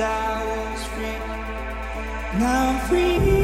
I was free. Now I'm free.